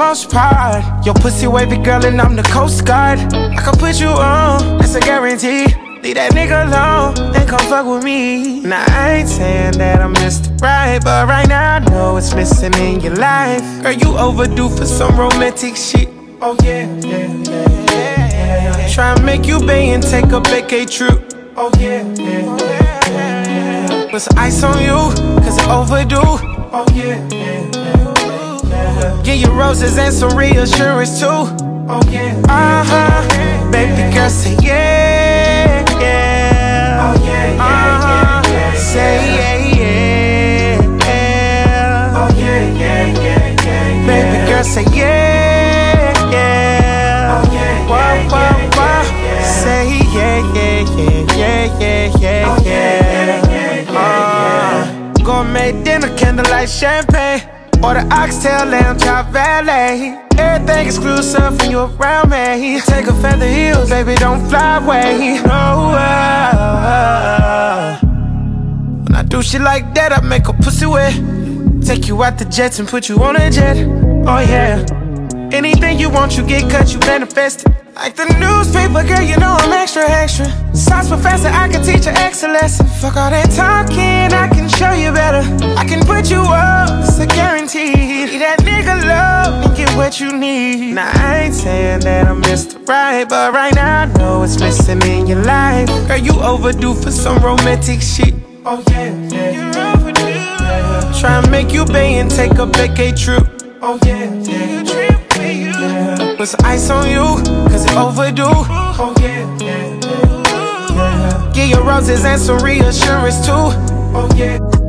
most part. Your pussy wavy girl, and I'm the Coast Guard. I can put you on, that's a guarantee. Leave that nigga alone and come fuck with me. Now I ain't saying that I'm Mr. Right, but right now I know it's missing in your life. Girl, you overdue for some romantic shit. Oh yeah, yeah, yeah, yeah. yeah. Try and make you pay and take a vacay trip. Oh yeah, yeah, yeah, yeah. Put some ice on you, cause it's overdue. Oh yeah, yeah, yeah. Give you roses and some reassurance too. Oh yeah, uh huh. Baby girl, say yeah, yeah. Oh yeah, yeah, yeah, Say yeah, yeah, yeah. Oh yeah, yeah, yeah, yeah. Baby girl, say yeah, yeah. Oh yeah, yeah, yeah, yeah. Say yeah, yeah, yeah, yeah, yeah, yeah. Uh, gourmet dinner, candlelight champagne. Order oxtail, lamb chop, valet. Everything exclusive when you around me. Take a feather heels, baby, don't fly away. No, uh, when I do shit like that, I make a pussy wet. Take you out the jets and put you on a jet. Oh yeah. Anything you want, you get cut, you manifest it. Like the newspaper, girl, you know I'm extra, extra. Science professor, I can teach you excellence. Fuck all that talking, I can show you better. I can put you up, it's a guarantee. Need that nigga love and get what you need. Now, I ain't saying that I'm Mr. Right, but right now I know it's missing in your life. Girl, you overdue for some romantic shit. Oh, yeah, yeah. You're overdue. Yeah. Try and make you pay and take a vacay trip. Oh, yeah, yeah. Trip. Put some ice on you, cause it's overdue. Oh, yeah, yeah, yeah. yeah. Give you roses and some reassurance too. Oh, yeah.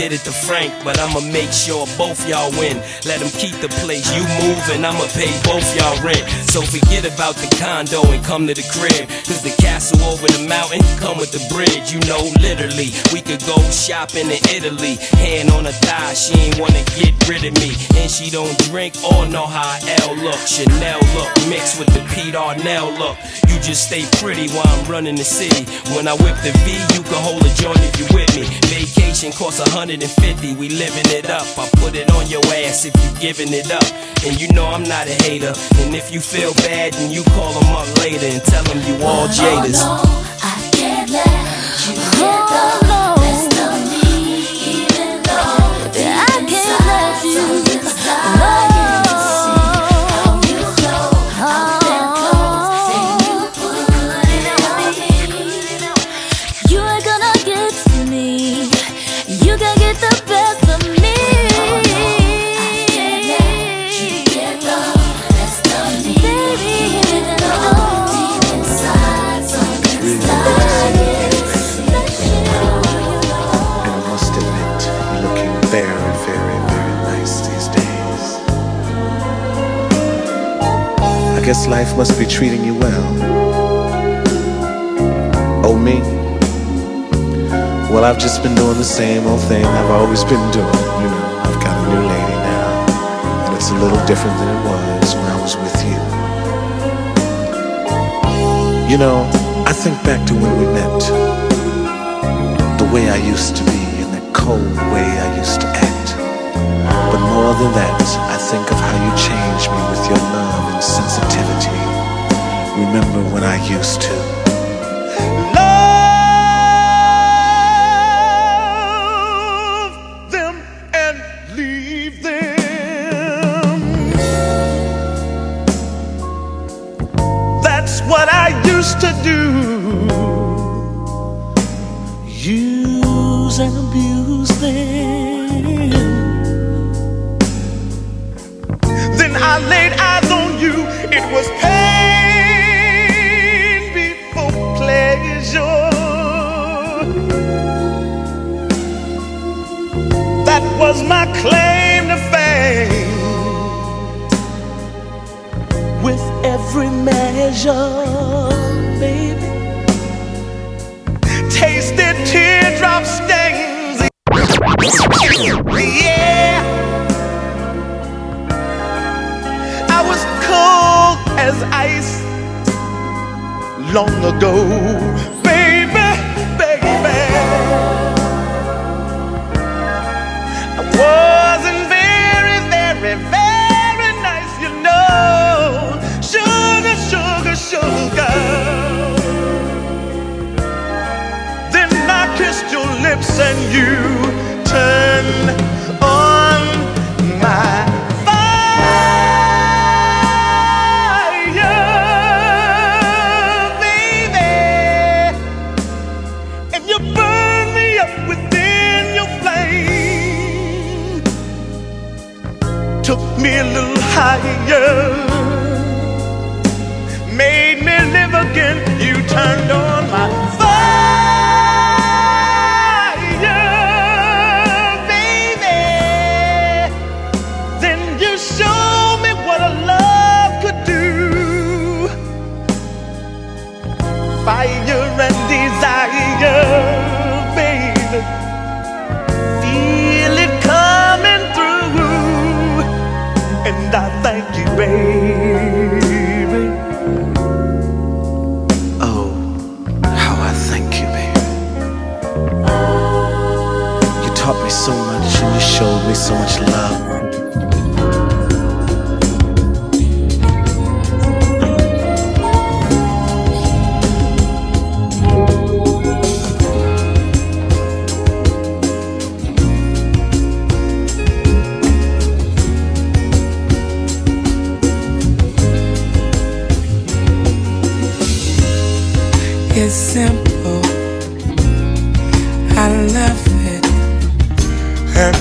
Did it to Frank. But I'ma make sure both y'all win. Let them keep the place. You move and I'ma pay both y'all rent. So forget about the condo and come to the crib. Cause the castle over the mountain come with the bridge. You know, literally, we could go shopping in Italy. Hand on her thigh, she ain't wanna get rid of me. And she don't drink or know how L look. Chanel look mixed with the Pete Arnell look. You just stay pretty while I'm running the city. When I whip the V, you can hold a joint if you with me. Vacation costs 150, we living it up. I put it on your ass if you giving it up. And you know I'm not a hater. And if you feel bad, then you call them up later and tell them you all jaders. Oh, no, I can't let you get the guess life must be treating you well. Oh, me? Well, I've just been doing the same old thing I've always been doing. You know, I've got a new lady now, and it's a little different than it was when I was with you. You know, I think back to when we met, the way I used to be, and that cold way I used to act. But more than that, I think of how you changed me with your love and sensitivity. Remember when I used to as ice long ago, baby, baby. I wasn't very, very, very nice, you know. Sugar, sugar, sugar. Then I kissed your lips and you showed me so much love. It's simple. I love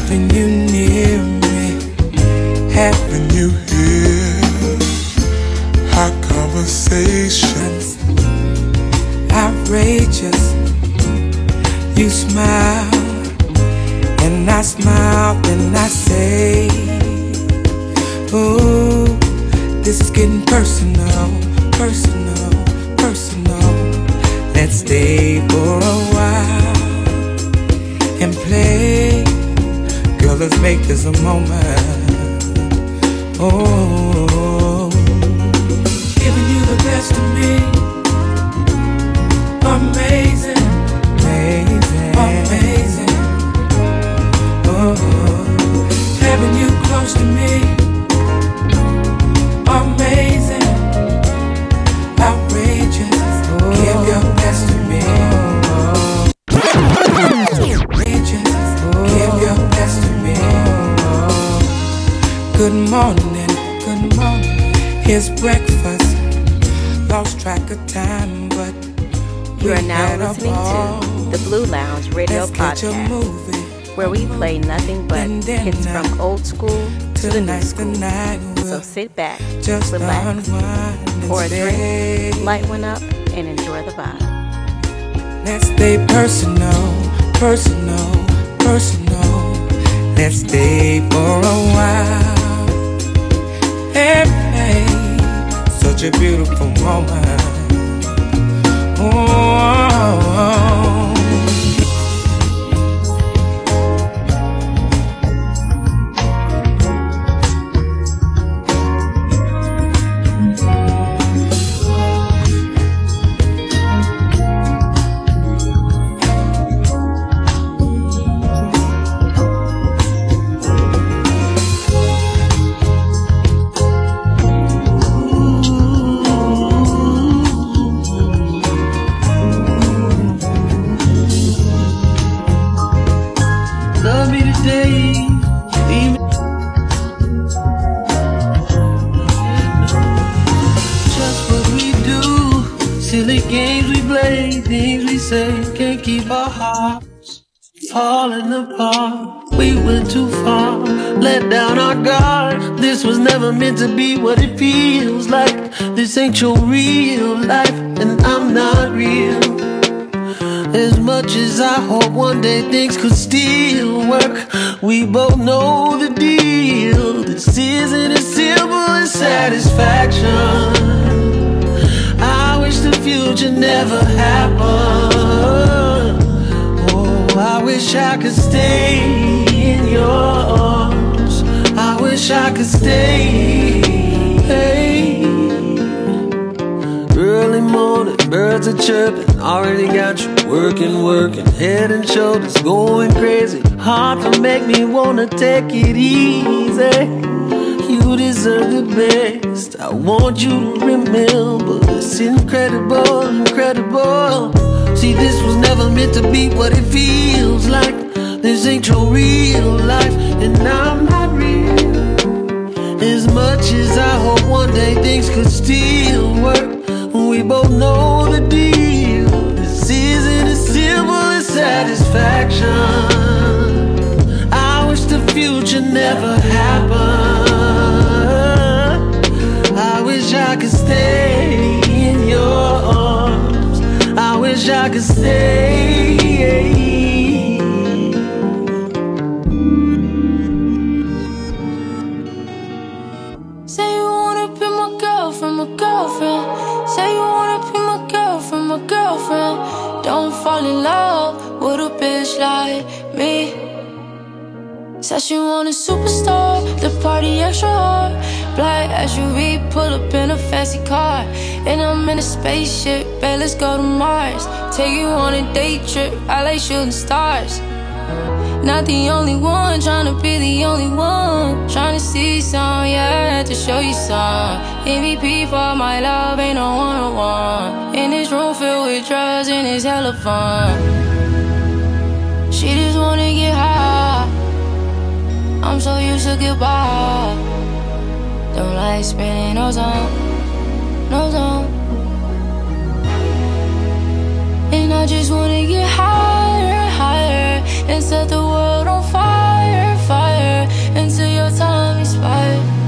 having you near me, having you here. Hot conversations, outrageous. You smile, and I smile, and I say, Ooh, this is getting personal, personal. Let's make this a moment. Oh, giving you the best of me. Amazing, amazing, amazing. Oh, having you close to me. Breakfast. Lost track of time, but You are now listening to the Blue Lounge Radio Let's catch a Podcast, movie. where we play nothing but hits from old school to the new school. night So sit back, just relax, pour a drink, light one up, and enjoy the vibe. Let's stay personal, personal, personal. Let's stay for a while. Hey, such a beautiful moment. Oh, oh, oh. You to remember it's incredible, incredible. See, this was never meant to be what it feels like. This ain't your real life, and I'm not real. As much as I hope one day things could still work, we both know the deal. This isn't as simple as satisfaction. I wish the future never happened. Stay in your arms. I wish I could stay. Say you wanna be my girlfriend, my girlfriend. Say you wanna be my girlfriend, my girlfriend. Don't fall in love with a bitch like me. Said she want a superstar, the party extra hard. Black SUV, pull up in a fancy car. And I'm in a spaceship, babe, let's go to Mars. Take you on a day trip, I like shooting stars. Not the only one, trying to be the only one. Trying to see some, yeah, to show you some. MVP for my love, ain't no one on one. In this room filled with drugs, and it's hella fun. She just wanna get high. I'm so used to goodbye. Don't like spending no time, no time. And I just wanna get higher, higher, and set the world on fire, fire, until your time expires.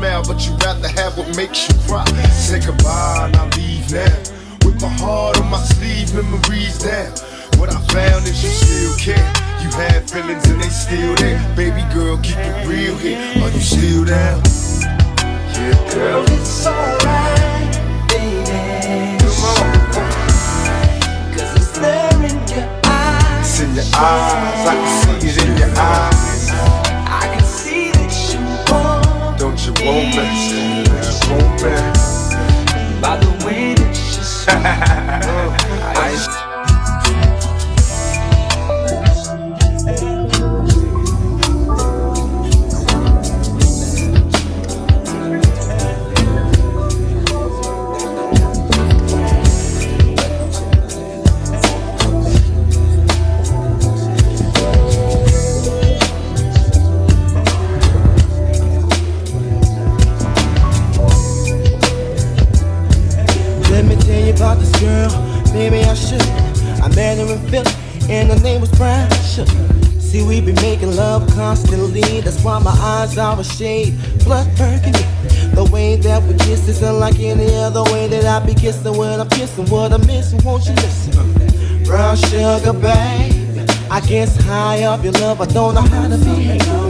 Smile, but you rather have what makes you cry. Say goodbye and I leave now. With my heart on my sleeve, memories down. What I found is you still care. You had feelings and they still there. Baby girl, keep it real here. Are you still down? Yeah, girl. It's alright, baby. Come on. Cause it's there in your eyes. It's in your eyes, I can see it in your eyes. Want Don't you want me? Yeah, want me? by the way that you smile. I constantly, that's why my eyes are a shade, blood burgundy. The way that we kiss is unlike any other way that I be kissing when I'm kissing. What I'm missing, won't you listen? Brown sugar, babe. I guess high up your love, I don't know how to behave.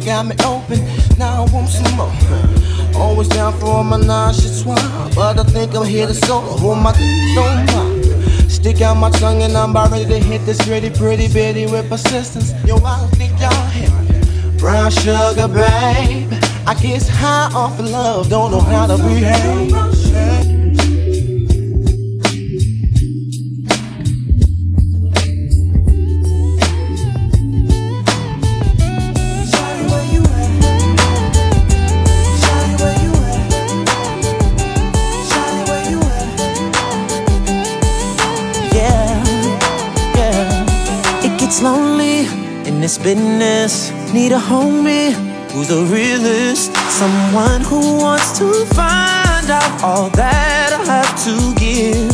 Sugar got me open, now I want some more. Always down for my nauseous wine, but I think I'm here to solo. Hold my don't mind. Stick out my tongue and I'm about ready to hit this pretty, pretty bitty with persistence. Yo, I don't think y'all hear me. Brown sugar, babe. I get high off of love, don't know how to behave. Business. Need a homie who's the realest. Someone who wants to find out all that I have to give.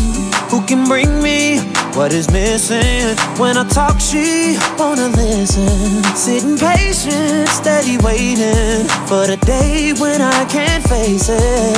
Who can bring me what is missing? When I talk, she wanna listen. Sitting patient, steady waiting for the day when I can't face it.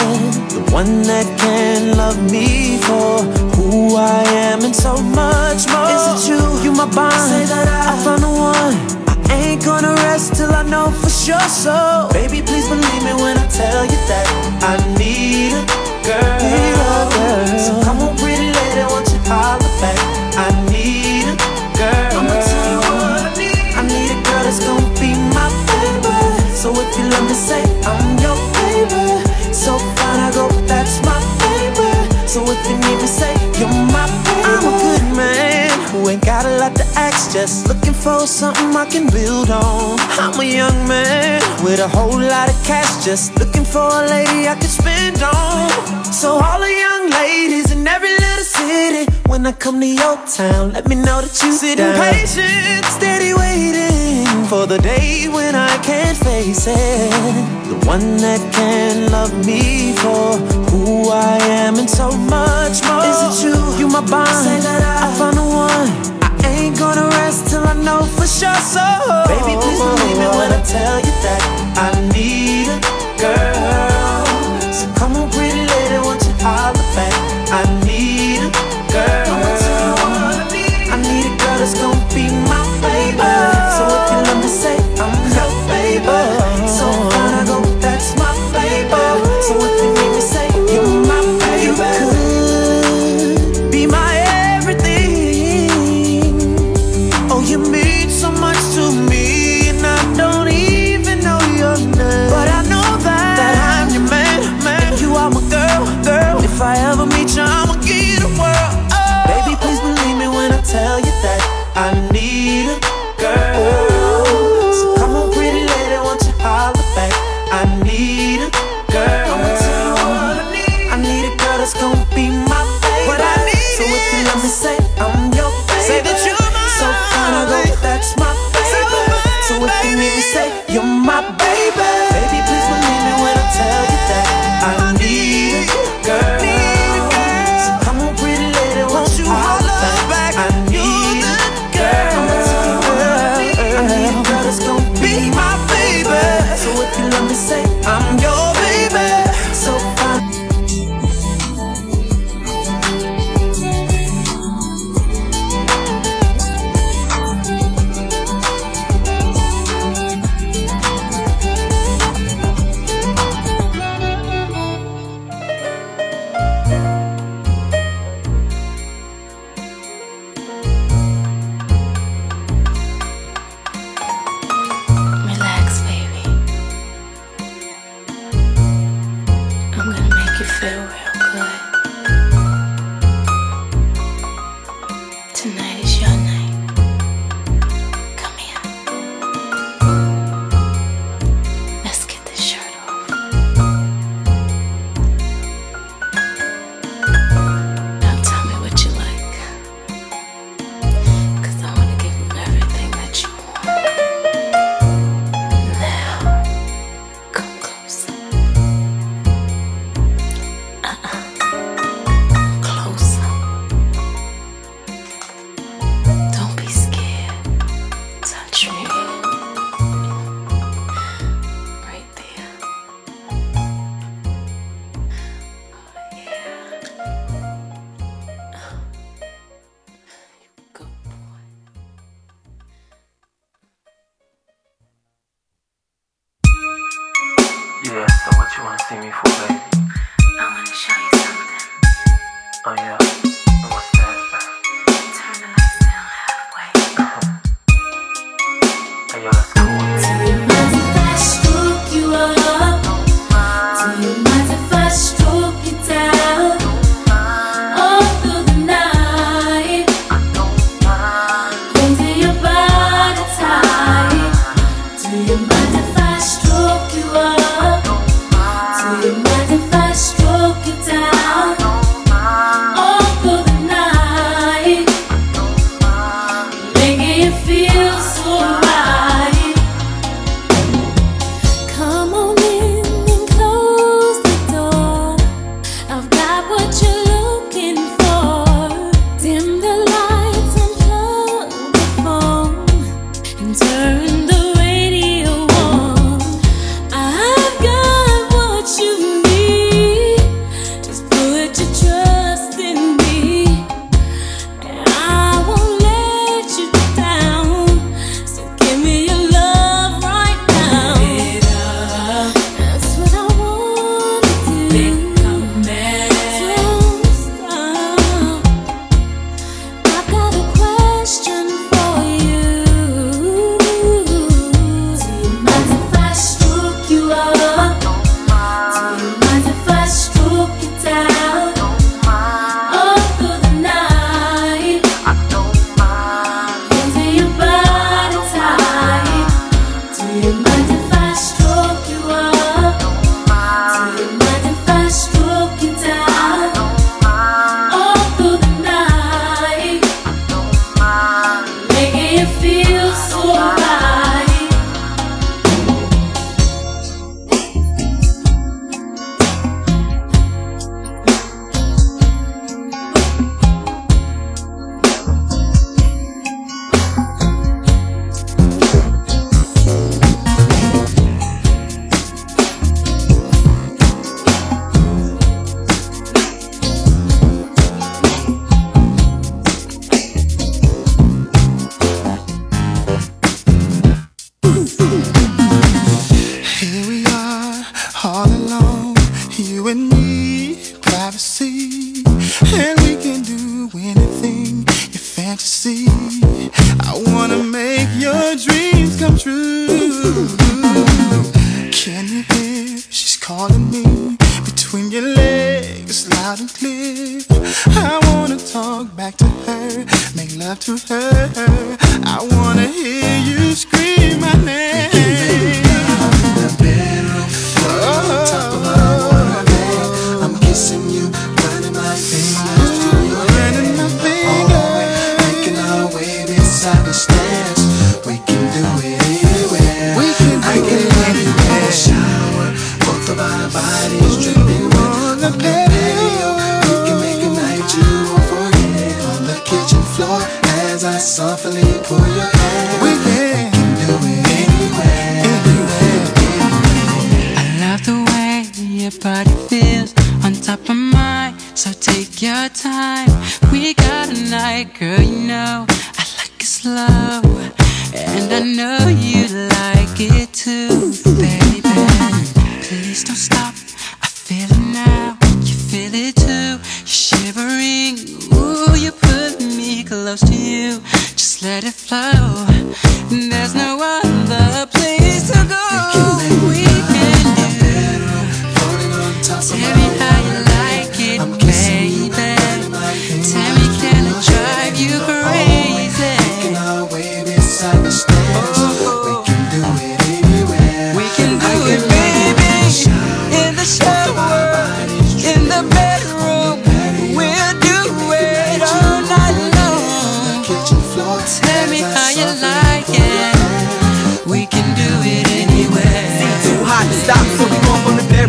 The one that can love me for who I am and so much more. Is it you? You my bond. Say that I, I found the one. Ain't gonna rest till I know for sure. So, baby, please believe me when I tell you that I need a girl. So come on, pretty lady, won't you holler back? I need a girl. I'ma tell you what I need. I need a girl that's gonna be my baby. So if you let me say I'm your baby, so fine I go, that's my baby. So if you need me, say you're my baby. I'm a good man who ain't got a lot to ask, just for something I can build on. I'm a young man with a whole lot of cash, just looking for a lady I can spend on. So all the young ladies in every little city, when I come to your town, let me know that you sit patient, steady waiting for the day when I can't face it. The one that can love me for who I am and so much more. Is it you? You my bond. That I, found the one. I ain't gonna rest know for sure. So, baby, please believe me when I tell you that I need a girl.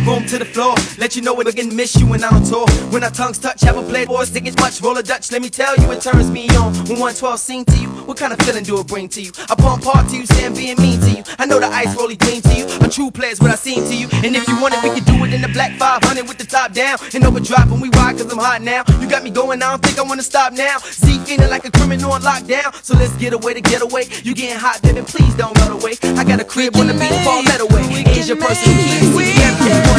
Bedroom to the floor. Let you know when again miss you when I'm on tour. When our tongues touch, have a play boy, stick as much, roll a Dutch. Let me tell you, it turns me on. When 112 sing to you, what kind of feeling do it bring to you? I pump hard to you, saying being mean to you. I know the ice Rollie clean to you. A true player's what I seem to you. And if you want it, we can do it in the black 500 with the top down. And overdrive when we ride, cause I'm hot now. You got me going, I don't think I wanna stop now. Z feeling like a criminal on lockdown. So let's get away to get away. You getting hot, baby, please don't run away. I got a crib on the beat, fall that away. Here's your person, keys, CMK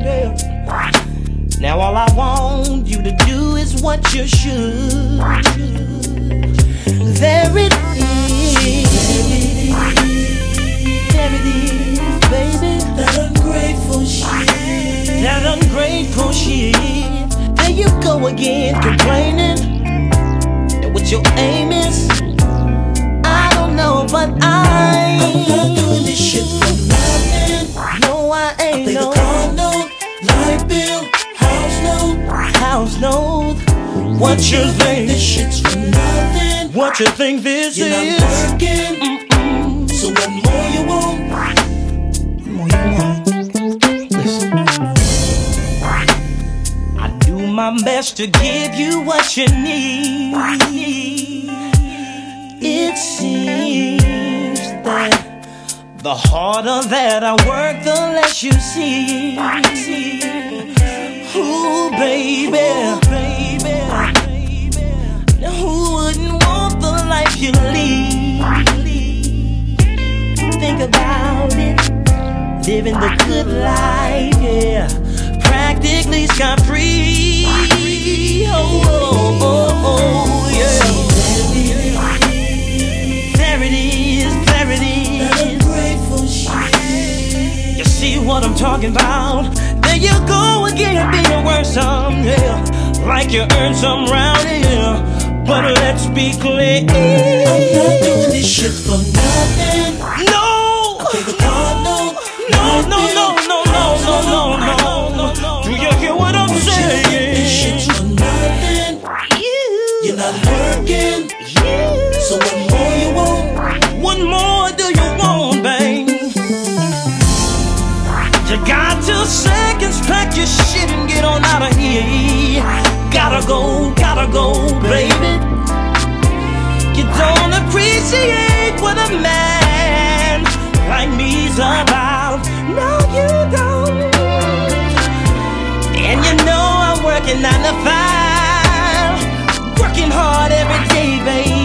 Yeah. Now all I want you to do is what you should. There it is. There it is, baby. That ungrateful shit. That ungrateful shit. There you go again, complaining. And what your aim is, I don't know, but I. I'm not doing this shit for nothing. No, I ain't. I pay no. the house note. What you think? This shit's for nothing. What you think this You're is? Not working. Mm-mm. So what more you want? More you want? Listen. I do my best to give you what you need. It seems that the harder that I work, the less you see. Ooh, baby, baby. Now who wouldn't want the life you lead? Think about it, living the good life, yeah. Practically scot free. Oh, oh, oh, oh, yeah. There it is, there it is. You see what I'm talking about? There you go again, being worse some, yeah. Like you earned some round here. But let's be clear. I'm not doing this shit for nothing. No! Okay, the card, no. No, no, no, no, no, no, no, no, no. Do you hear what I'm saying? This shit's for nothing. You're not working. So what more you want? What more seconds, pack your shit and get on out of here. Gotta go, gotta go, baby. You don't appreciate what a man like me's about. No, you don't. And you know I'm working nine to five, working hard every day, baby.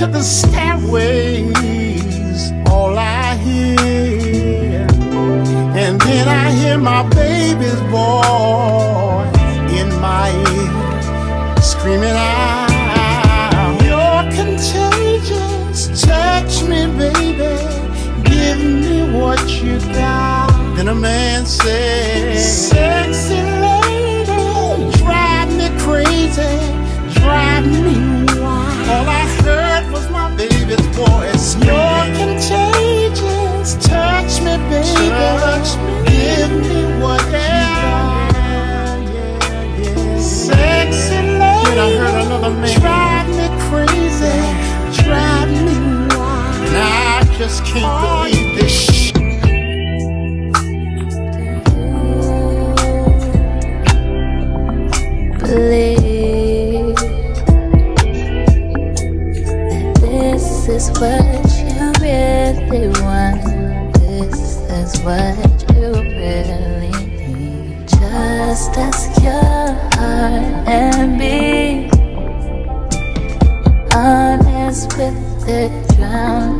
to the stairways, all I hear. And then I hear my baby's voice in my ear, screaming out, You're contagious, touch me, baby, give me what you got. Then a man says, Sexy lady, drive me crazy, drive me voice. Your contagious. Touch me, baby. Touch me. Give me what Sexy love, I heard another man. Drive me crazy. Drive me wild. I just can't oh, believe this shit. Please.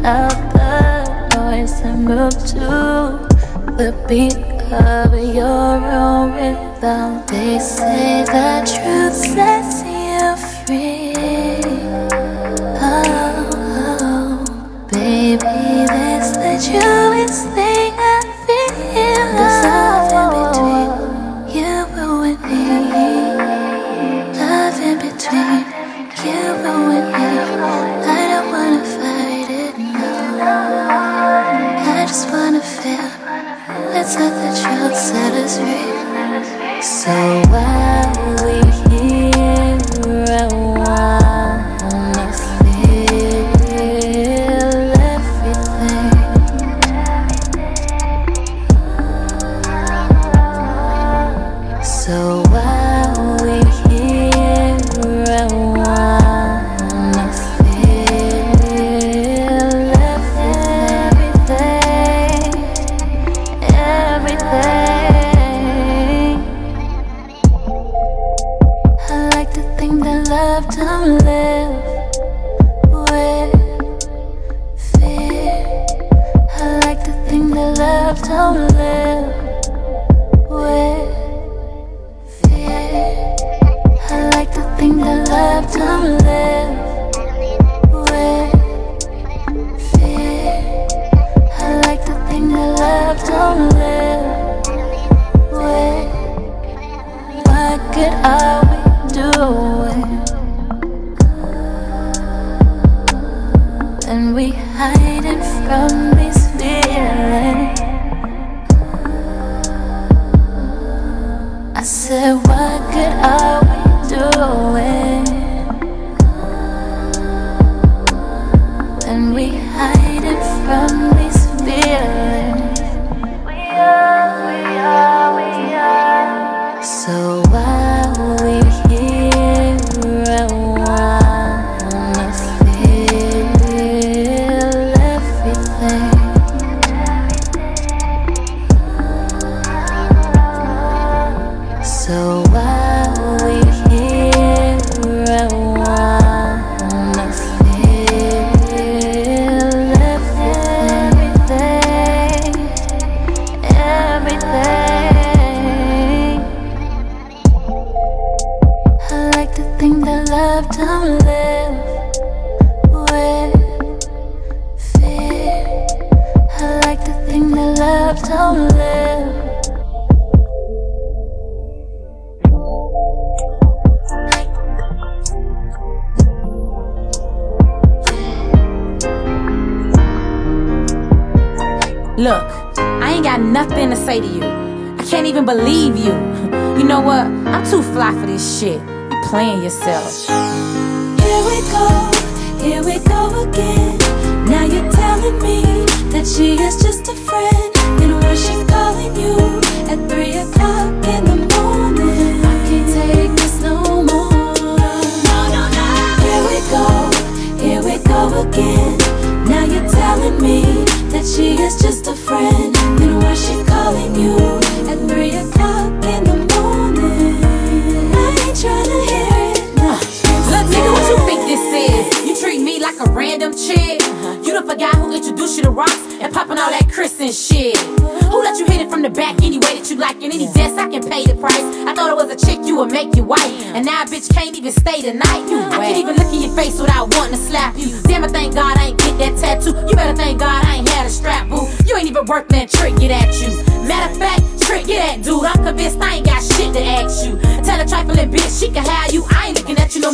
of the noise and move to the beat of your own rhythm. They say the truth. it's not that you'll satisfy. So well.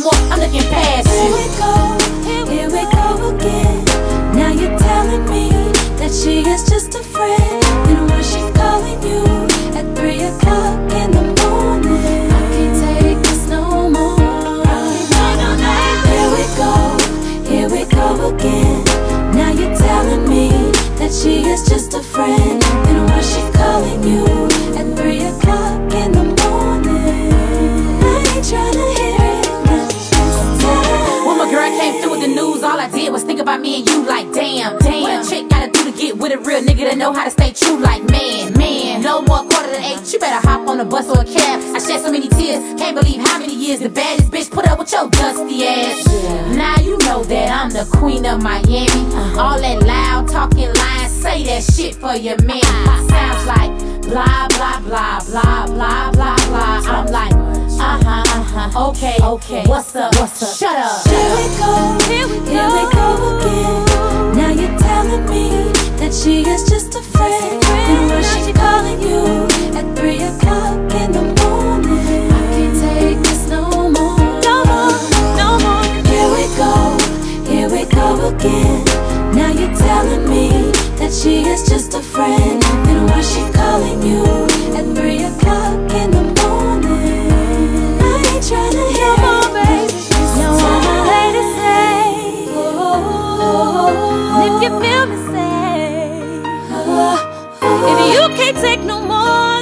I'm looking past you. about me and you like damn, damn. What a chick gotta do to get with a real nigga that know how to stay true like man, man. No more quarter than eight, you better hop on a bus or a cab. I shed so many tears, can't believe how many years the baddest bitch put up with your dusty ass. Yeah. Now you know that I'm the queen of Miami. Uh-huh. All that loud talking, lying, say that shit for your man. Sounds like blah blah blah blah blah blah blah. I'm like, uh huh, uh huh, okay, okay. What's up? What's up? Shut up. Here we go, here we go, here we go again. Now you're telling me that she is just a friend, and when she calling you at three o'clock in the morning, I can't take this no more, no more, no more. Here we go, here we go again. Now you're telling me that she is just a friend, then why she calling you at 3 o'clock in the morning? I ain't trying to hear no more, baby. No more lady say, oh, oh, oh, if you feel me, say, oh, oh, oh, if you can't take no more.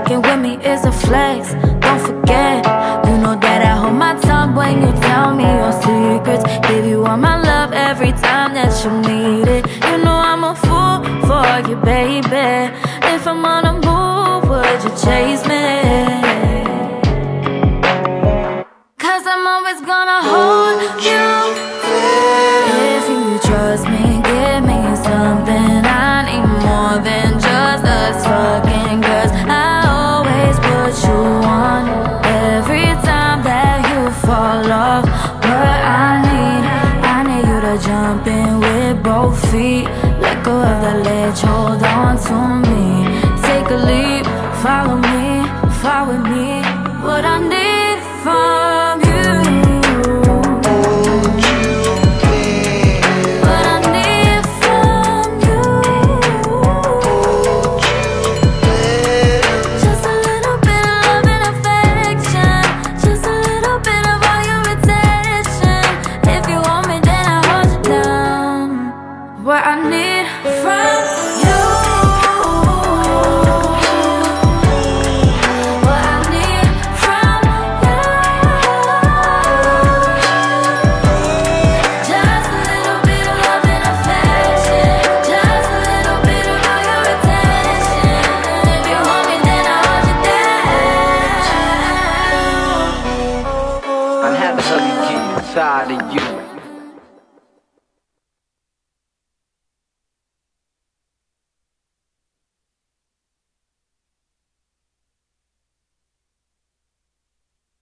fucking with me is a flex. Don't forget.